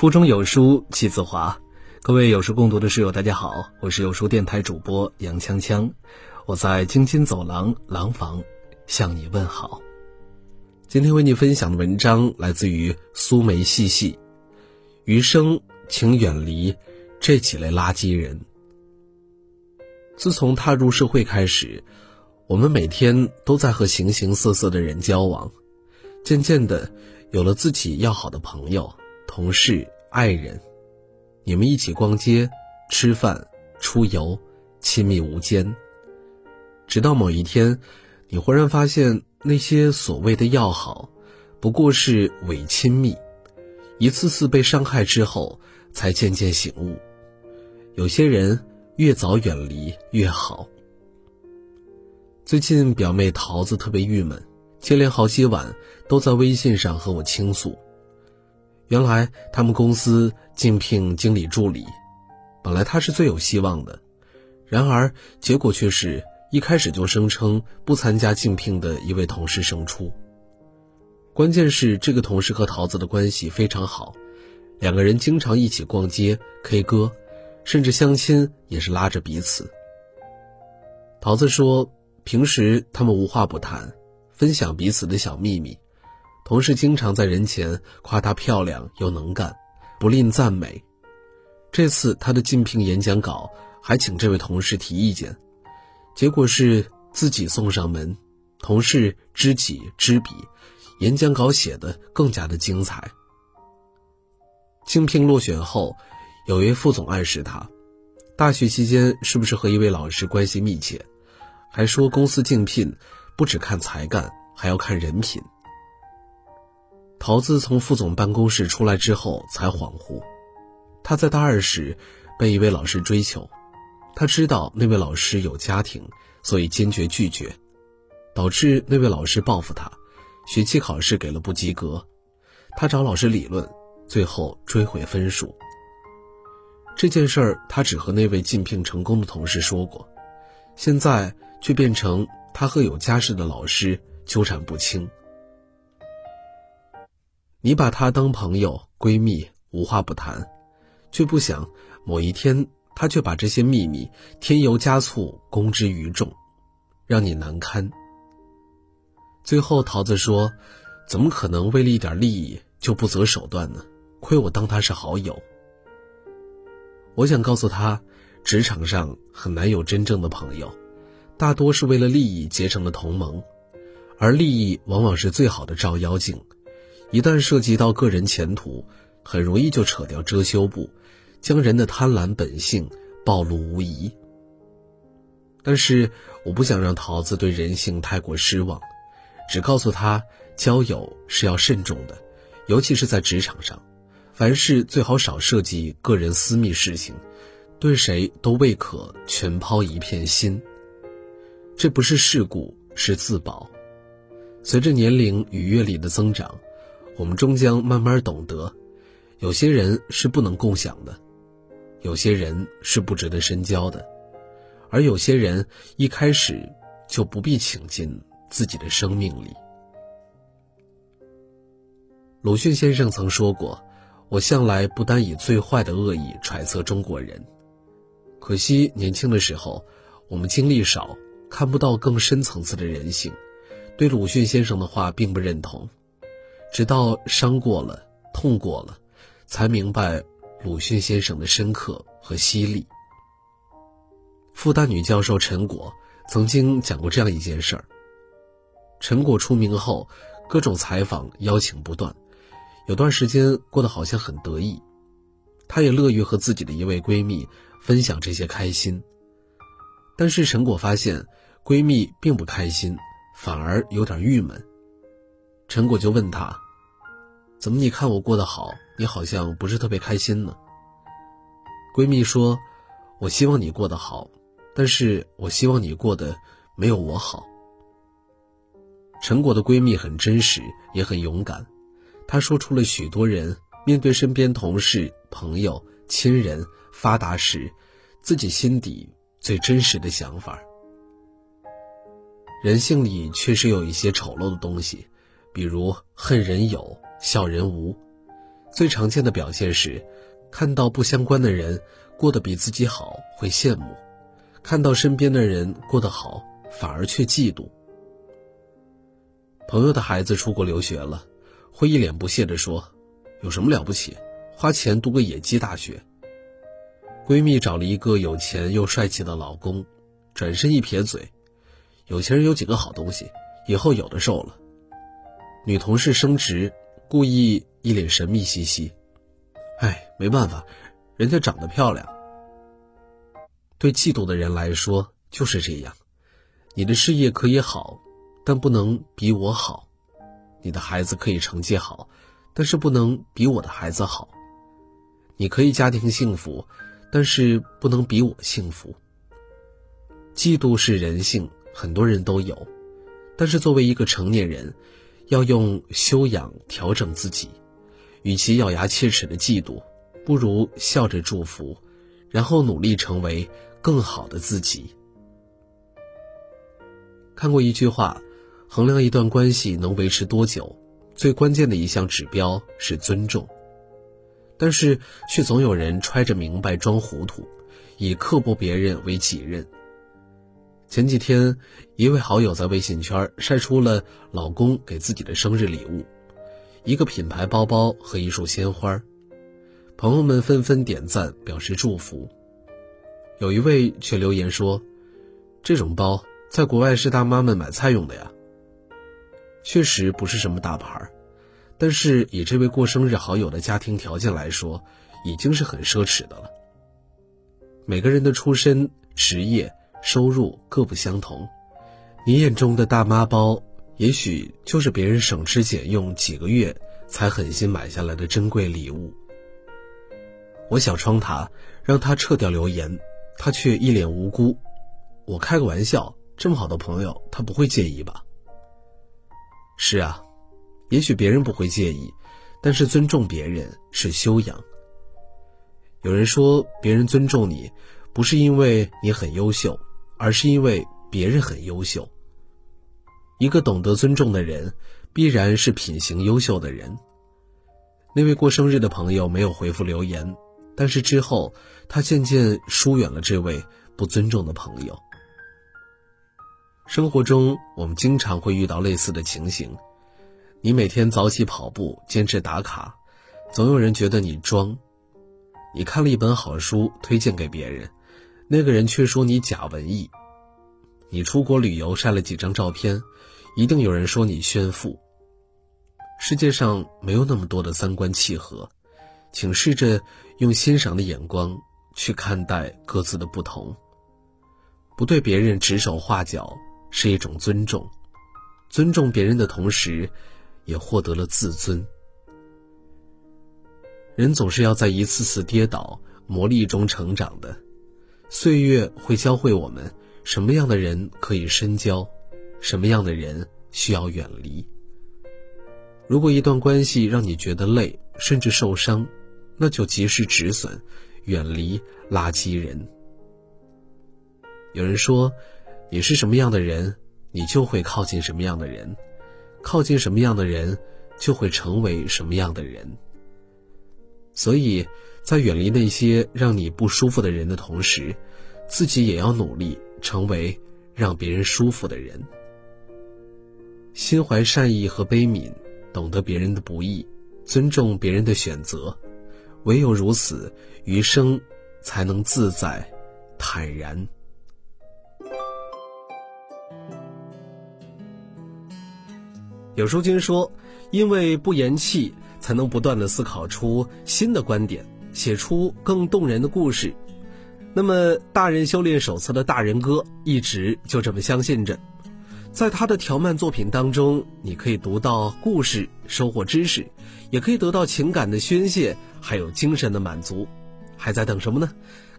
腹中有书气自华，各位有书共读的室友，大家好，我是有书电台主播杨锵锵，我在京津走廊廊坊向你问好。今天为你分享的文章来自于苏梅细细，余生请远离这几类垃圾人。自从踏入社会开始，我们每天都在和形形色色的人交往，渐渐的有了自己要好的朋友。同事、爱人，你们一起逛街、吃饭、出游，亲密无间。直到某一天，你忽然发现，那些所谓的要好，不过是伪亲密。一次次被伤害之后，才渐渐醒悟，有些人越早远离越好。最近，表妹桃子特别郁闷，接连好几晚都在微信上和我倾诉。原来他们公司竞聘经理助理，本来他是最有希望的，然而结果却是一开始就声称不参加竞聘的一位同事胜出。关键是这个同事和桃子的关系非常好，两个人经常一起逛街、K 歌，甚至相亲也是拉着彼此。桃子说，平时他们无话不谈，分享彼此的小秘密。同事经常在人前夸她漂亮又能干，不吝赞美。这次她的竞聘演讲稿还请这位同事提意见，结果是自己送上门，同事知己知彼，演讲稿写的更加的精彩。竞聘落选后，有位副总暗示他，大学期间是不是和一位老师关系密切，还说公司竞聘不只看才干，还要看人品。桃子从副总办公室出来之后才恍惚，他在大二时被一位老师追求，他知道那位老师有家庭，所以坚决拒绝，导致那位老师报复他，学期考试给了不及格，他找老师理论，最后追回分数。这件事儿他只和那位竞聘成功的同事说过，现在却变成他和有家室的老师纠缠不清。你把她当朋友、闺蜜，无话不谈，却不想某一天她却把这些秘密添油加醋公之于众，让你难堪。最后，桃子说：“怎么可能为了一点利益就不择手段呢？亏我当他是好友。”我想告诉他，职场上很难有真正的朋友，大多是为了利益结成的同盟，而利益往往是最好的照妖镜。一旦涉及到个人前途，很容易就扯掉遮羞布，将人的贪婪本性暴露无遗。但是我不想让桃子对人性太过失望，只告诉他交友是要慎重的，尤其是在职场上，凡事最好少涉及个人私密事情，对谁都未可全抛一片心。这不是事故，是自保。随着年龄与阅历的增长。我们终将慢慢懂得，有些人是不能共享的，有些人是不值得深交的，而有些人一开始就不必请进自己的生命里。鲁迅先生曾说过：“我向来不单以最坏的恶意揣测中国人。”可惜年轻的时候，我们经历少，看不到更深层次的人性，对鲁迅先生的话并不认同。直到伤过了、痛过了，才明白鲁迅先生的深刻和犀利。复旦女教授陈果曾经讲过这样一件事儿：陈果出名后，各种采访邀请不断，有段时间过得好像很得意，她也乐于和自己的一位闺蜜分享这些开心。但是陈果发现，闺蜜并不开心，反而有点郁闷。陈果就问她：“怎么你看我过得好，你好像不是特别开心呢？”闺蜜说：“我希望你过得好，但是我希望你过得没有我好。”陈果的闺蜜很真实，也很勇敢，她说出了许多人面对身边同事、朋友、亲人发达时，自己心底最真实的想法。人性里确实有一些丑陋的东西。比如恨人有，笑人无，最常见的表现是，看到不相关的人过得比自己好会羡慕，看到身边的人过得好反而却嫉妒。朋友的孩子出国留学了，会一脸不屑地说：“有什么了不起？花钱读个野鸡大学。”闺蜜找了一个有钱又帅气的老公，转身一撇嘴：“有钱人有几个好东西，以后有的受了。”女同事升职，故意一脸神秘兮兮：“哎，没办法，人家长得漂亮。”对嫉妒的人来说就是这样，你的事业可以好。但不能比我好，你的孩子可以成绩好，但是不能比我的孩子好。你可以家庭幸福，但是不能比我幸福。嫉妒是人性，很多人都有，但是作为一个成年人，要用修养调整自己。与其咬牙切齿的嫉妒，不如笑着祝福，然后努力成为更好的自己。看过一句话。衡量一段关系能维持多久，最关键的一项指标是尊重。但是，却总有人揣着明白装糊涂，以刻薄别人为己任。前几天，一位好友在微信圈晒出了老公给自己的生日礼物，一个品牌包包和一束鲜花，朋友们纷纷点赞表示祝福。有一位却留言说：“这种包在国外是大妈们买菜用的呀。”确实不是什么大牌，但是以这位过生日好友的家庭条件来说，已经是很奢侈的了。每个人的出身、职业、收入各不相同，你眼中的大妈包，也许就是别人省吃俭用几个月才狠心买下来的珍贵礼物。我小窗他，让他撤掉留言，他却一脸无辜。我开个玩笑，这么好的朋友，他不会介意吧？是啊，也许别人不会介意，但是尊重别人是修养。有人说，别人尊重你，不是因为你很优秀，而是因为别人很优秀。一个懂得尊重的人，必然是品行优秀的人。那位过生日的朋友没有回复留言，但是之后他渐渐疏远了这位不尊重的朋友。生活中，我们经常会遇到类似的情形：你每天早起跑步，坚持打卡，总有人觉得你装；你看了一本好书，推荐给别人，那个人却说你假文艺；你出国旅游，晒了几张照片，一定有人说你炫富。世界上没有那么多的三观契合，请试着用欣赏的眼光去看待各自的不同，不对别人指手画脚。是一种尊重，尊重别人的同时，也获得了自尊。人总是要在一次次跌倒、磨砺中成长的，岁月会教会我们什么样的人可以深交，什么样的人需要远离。如果一段关系让你觉得累，甚至受伤，那就及时止损，远离垃圾人。有人说。你是什么样的人，你就会靠近什么样的人；靠近什么样的人，就会成为什么样的人。所以，在远离那些让你不舒服的人的同时，自己也要努力成为让别人舒服的人。心怀善意和悲悯，懂得别人的不易，尊重别人的选择，唯有如此，余生才能自在、坦然。有书君说：“因为不言弃，才能不断的思考出新的观点，写出更动人的故事。”那么，《大人修炼手册》的大人哥一直就这么相信着，在他的条漫作品当中，你可以读到故事，收获知识，也可以得到情感的宣泄，还有精神的满足。还在等什么呢？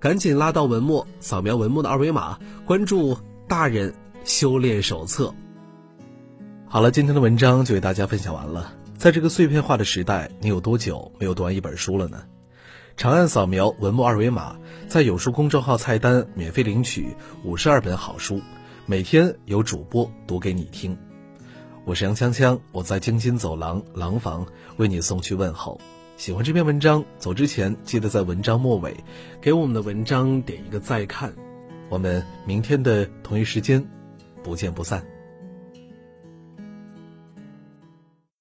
赶紧拉到文末，扫描文末的二维码，关注《大人修炼手册》。好了，今天的文章就为大家分享完了。在这个碎片化的时代，你有多久没有读完一本书了呢？长按扫描文末二维码，在有书公众号菜单免费领取五十二本好书，每天有主播读给你听。我是杨锵锵，我在京津走廊廊坊为你送去问候。喜欢这篇文章，走之前记得在文章末尾给我们的文章点一个再看。我们明天的同一时间，不见不散。